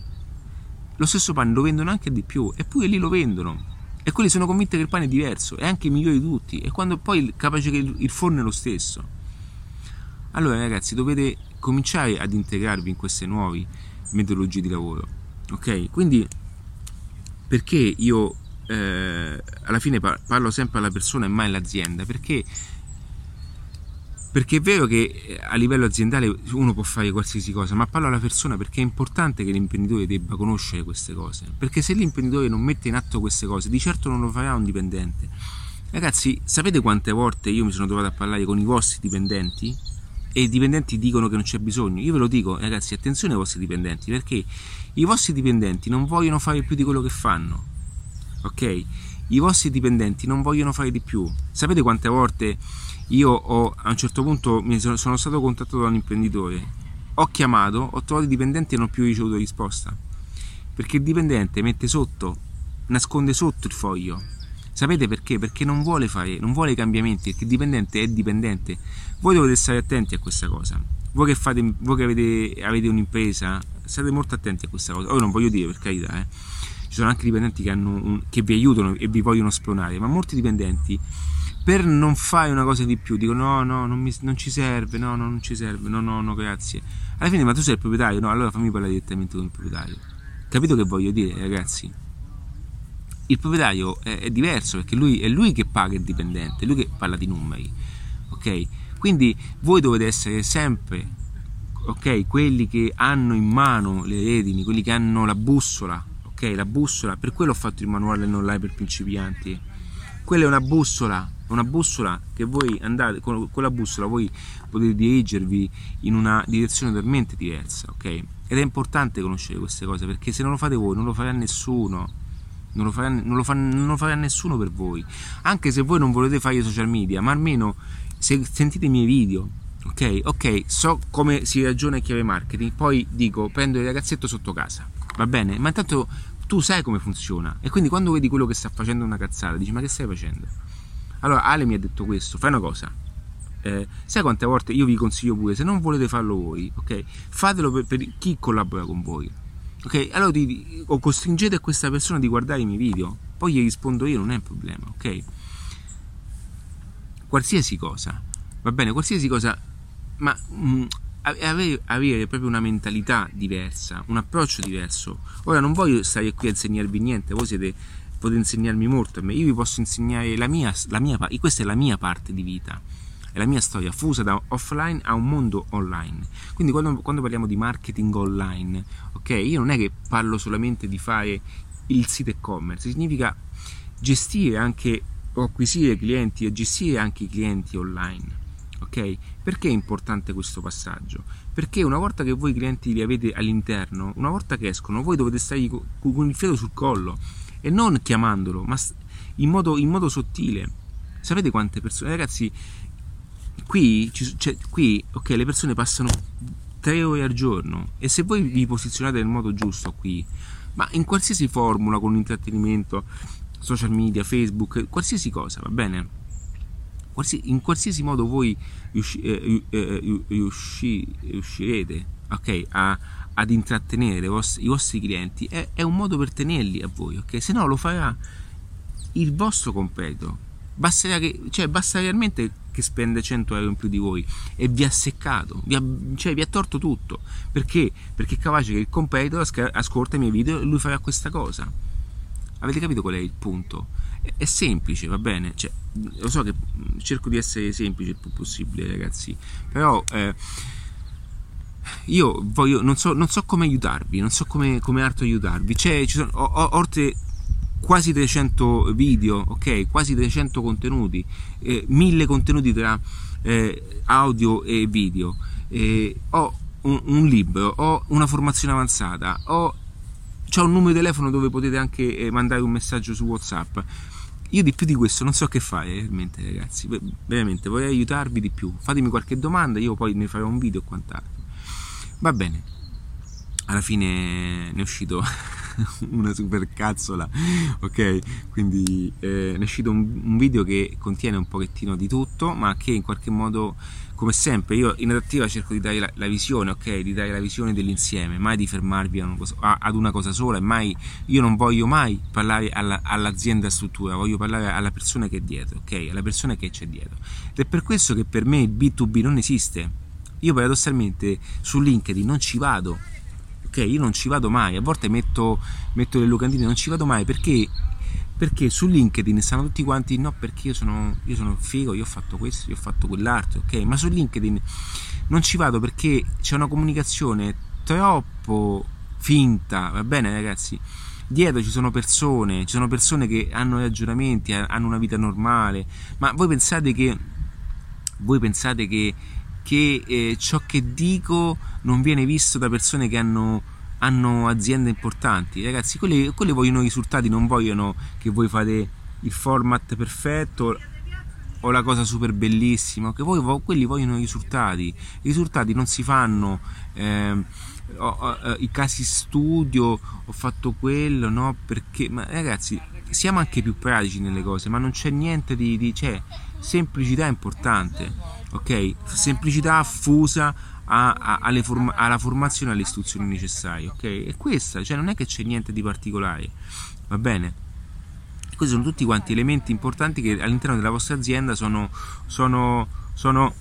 Lo stesso pane lo vendono anche di più, eppure lì lo vendono. E quelli sono convinti che il pane è diverso, è anche migliore di tutti, e quando poi capace che il, il forno è lo stesso. Allora ragazzi, dovete cominciare ad integrarvi in queste nuove metodologie di lavoro, ok? Quindi perché io eh, alla fine parlo sempre alla persona e mai all'azienda perché perché è vero che eh, a livello aziendale uno può fare qualsiasi cosa, ma parlo alla persona perché è importante che l'imprenditore debba conoscere queste cose. Perché se l'imprenditore non mette in atto queste cose, di certo non lo farà un dipendente. Ragazzi, sapete quante volte io mi sono trovato a parlare con i vostri dipendenti? E i dipendenti dicono che non c'è bisogno. Io ve lo dico, ragazzi, attenzione ai vostri dipendenti, perché i vostri dipendenti non vogliono fare più di quello che fanno ok? I vostri dipendenti non vogliono fare di più. Sapete quante volte io ho, a un certo punto mi sono, stato contattato da un imprenditore, ho chiamato, ho trovato i dipendenti e non ho più ricevuto risposta. Perché il dipendente mette sotto, nasconde sotto il foglio Sapete perché? Perché non vuole fare, non vuole cambiamenti, perché dipendente è dipendente. Voi dovete stare attenti a questa cosa. Voi che, fate, voi che avete, avete un'impresa, state molto attenti a questa cosa. Ora non voglio dire per carità, eh. Ci sono anche dipendenti che, un, che vi aiutano e vi vogliono spronare, ma molti dipendenti per non fare una cosa di più dicono no no non, mi, non ci serve no, no non ci serve no no no grazie. Alla fine ma tu sei il proprietario? No allora fammi parlare direttamente con il proprietario. Capito che voglio dire ragazzi? Il proprietario è, è diverso perché lui, è lui che paga il dipendente è lui che parla di numeri ok? Quindi voi dovete essere sempre ok quelli che hanno in mano le redini quelli che hanno la bussola la bussola per quello ho fatto il manuale non live per principianti. Quella è una bussola una bussola che voi andate con, con la bussola voi potete dirigervi in una direzione totalmente diversa ok? Ed è importante conoscere queste cose perché se non lo fate voi non lo farà nessuno. Non lo, farà, non, lo fa, non lo farà nessuno per voi. Anche se voi non volete fare i social media ma almeno se sentite i miei video ok? Ok so come si ragiona in chiave marketing poi dico prendo il ragazzetto sotto casa va bene? Ma intanto tu sai come funziona e quindi quando vedi quello che sta facendo una cazzata dici ma che stai facendo allora Ale mi ha detto questo, fai una cosa. Eh, sai quante volte io vi consiglio pure, se non volete farlo voi, ok? Fatelo per, per chi collabora con voi. Ok? Allora ti, o costringete questa persona di guardare i miei video, poi gli rispondo io, non è un problema, ok? Qualsiasi cosa, va bene, qualsiasi cosa, ma mh, mm, avere, avere, proprio una mentalità diversa, un approccio diverso. Ora non voglio stare qui a insegnarvi niente, voi siete potete insegnarmi molto a me, io vi posso insegnare la mia, la mia, questa è la mia parte di vita, è la mia storia fusa da offline a un mondo online. Quindi quando, quando parliamo di marketing online, ok, io non è che parlo solamente di fare il sito e-commerce, significa gestire anche o acquisire clienti e gestire anche i clienti online. Ok? Perché è importante questo passaggio? Perché una volta che voi i clienti li avete all'interno, una volta che escono, voi dovete stare con il filo sul collo e non chiamandolo, ma in modo, in modo sottile. Sapete quante persone, ragazzi, qui, cioè, qui, ok, le persone passano tre ore al giorno e se voi vi posizionate nel modo giusto qui, ma in qualsiasi formula, con intrattenimento, social media, Facebook, qualsiasi cosa, va bene? In qualsiasi modo voi eh, eh, riusci, riuscirete okay, a, ad intrattenere i vostri, i vostri clienti è, è, un modo per tenerli a voi, ok? Se no lo farà il vostro competitor. Basterà che, cioè, basta realmente che spende 100 euro in più di voi e vi ha seccato, vi ha, cioè, vi ha torto tutto. Perché? Perché è capace che il competitor ascolta i miei video e lui farà questa cosa. Avete capito qual è il punto? È, è semplice, va bene? Cioè, lo so che cerco di essere semplice il più possibile, ragazzi, però... Eh, io voglio, non so, non so come aiutarvi, non so come, come altro aiutarvi. C'è, ci sono, ho, oltre quasi 300 video, ok? Quasi 300 contenuti, eh, 1000 contenuti tra eh, audio e video. Eh, ho un, un, libro, ho una formazione avanzata, ho c'è un numero di telefono dove potete anche eh, mandare un messaggio su WhatsApp. Io di più di questo non so che fare, veramente ragazzi, veramente vorrei aiutarvi di più. Fatemi qualche domanda, io poi ne farò un video e quant'altro. Va bene, alla fine ne è uscito <laughs> una super cazzola, ok? Quindi eh, ne è uscito un, un, video che contiene un pochettino di tutto, ma che in qualche modo, come sempre, io in adattiva cerco di dare la, la visione, ok? Di dare la visione dell'insieme, mai di fermarvi una cosa, a, ad una cosa sola, mai, io non voglio mai parlare alla, all'azienda struttura, voglio parlare alla persona che è dietro, ok? Alla persona che c'è dietro. Ed è per questo che per me il B2B non esiste io paradossalmente su LinkedIn non ci vado, ok? Io non ci vado mai, a volte metto, metto le locandine, non ci vado mai perché, perché su LinkedIn stanno tutti quanti, no perché io sono, io sono figo, io ho fatto questo, io ho fatto quell'altro, ok? Ma su LinkedIn non ci vado perché c'è una comunicazione troppo finta, va bene ragazzi? Dietro ci sono persone, ci sono persone che hanno ragionamenti, hanno una vita normale, ma voi pensate che voi pensate che che eh, ciò che dico non viene visto da persone che hanno, hanno aziende importanti. Ragazzi, quelli, quelli vogliono risultati, non vogliono che voi fate il format perfetto, o la cosa super bellissima, che poi quelli vogliono risultati. I risultati non si fanno. Eh, ho, ho, eh, i casi studio, ho fatto quello, no? Perché, ma ragazzi, siamo anche più pratici nelle cose, ma non c'è niente di, di cioè, semplicità è importante, ok? Semplicità affusa a, a, form- alla formazione e alle istruzioni necessarie, ok? E questa, cioè non è che c'è niente di particolare, va bene? Questi sono tutti quanti elementi importanti che all'interno della vostra azienda sono, sono, sono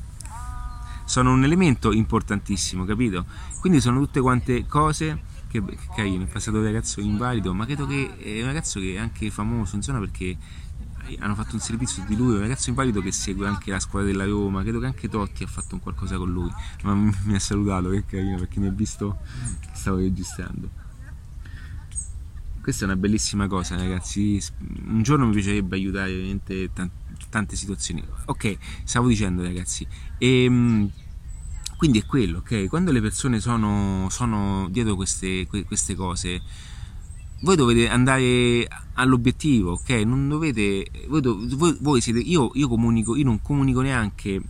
sono un elemento importantissimo, capito? Quindi sono tutte quante cose che, che carino, è passato un ragazzo invalido, ma credo che è un ragazzo che è anche famoso in zona perché hanno fatto un servizio di lui, un ragazzo invalido che segue anche la squadra della Roma, credo che anche Totti ha fatto un qualcosa con lui, ma mi ha salutato, che carino, perché mi ha visto che stavo registrando. Questa è una bellissima cosa, ragazzi. Un giorno mi piacerebbe aiutare veramente tante situazioni. Ok, stavo dicendo, ragazzi. Ehm, quindi è quello, ok? Quando le persone sono, sono dietro queste, queste cose, voi dovete andare all'obiettivo, ok? Non dovete. Voi, voi, voi siete. Io, io, comunico, io non comunico neanche.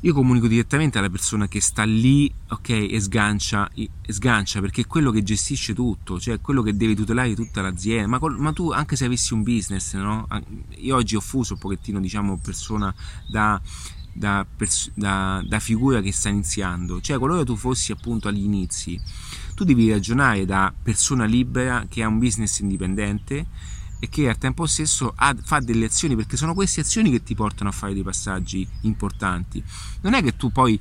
Io comunico direttamente alla persona che sta lì, ok, e sgancia, e sgancia perché è quello che gestisce tutto, cioè è quello che deve tutelare tutta l'azienda. Ma, ma, tu, anche se avessi un business, no? Io oggi ho fuso un pochettino, diciamo, persona da da, pers- da, da, figura che sta iniziando, cioè qualora tu fossi appunto agli inizi, tu devi ragionare da persona libera che ha un business indipendente e che al tempo stesso ha, fa delle azioni perché sono queste azioni che ti portano a fare dei passaggi importanti. Non è che tu poi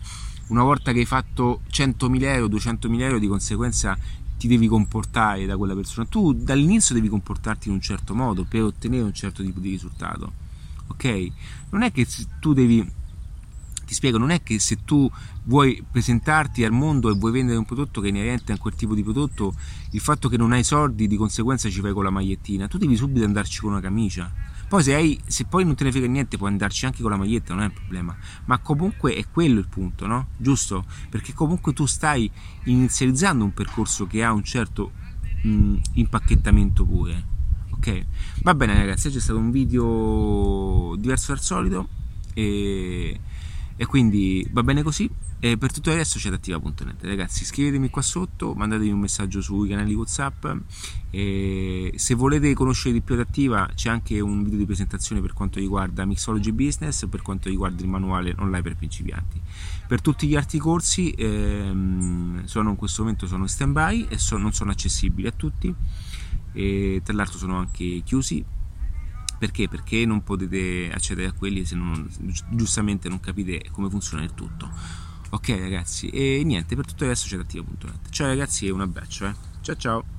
una volta che hai fatto 100.000 euro, 200.000 euro di conseguenza ti devi comportare da quella persona, tu dall'inizio devi comportarti in un certo modo per ottenere un certo tipo di risultato. Ok? Non è che tu devi ti spiego, non è che se tu vuoi presentarti al mondo e vuoi vendere un prodotto che inerente a quel tipo di prodotto, il fatto che non hai soldi di conseguenza ci fai con la magliettina, tu devi subito andarci con una camicia. Poi se, hai, se poi non te ne frega niente puoi andarci anche con la maglietta, non è un problema. Ma comunque è quello il punto, no? Giusto? Perché comunque tu stai inizializzando un percorso che ha un certo mh, impacchettamento pure. Ok? Va bene ragazzi, oggi è stato un video diverso dal solito e e quindi va bene così. E per tutto il resto c'è attiva.net. Ragazzi, scrivetemi qua sotto, mandatemi un messaggio sui canali WhatsApp. E se volete conoscere di più Adattiva, c'è anche un video di presentazione per quanto riguarda Mixology Business, per quanto riguarda il manuale online per principianti. Per tutti gli altri corsi, ehm, sono in questo momento sono in stand by e sono, non sono accessibili a tutti. E tra l'altro sono anche chiusi perché? Perché non potete accedere a quelli se non, giustamente non capite come funziona il tutto. Ok ragazzi, e niente, per tutto il resto c'è attiva.net. Ciao ragazzi e un abbraccio, eh. Ciao ciao!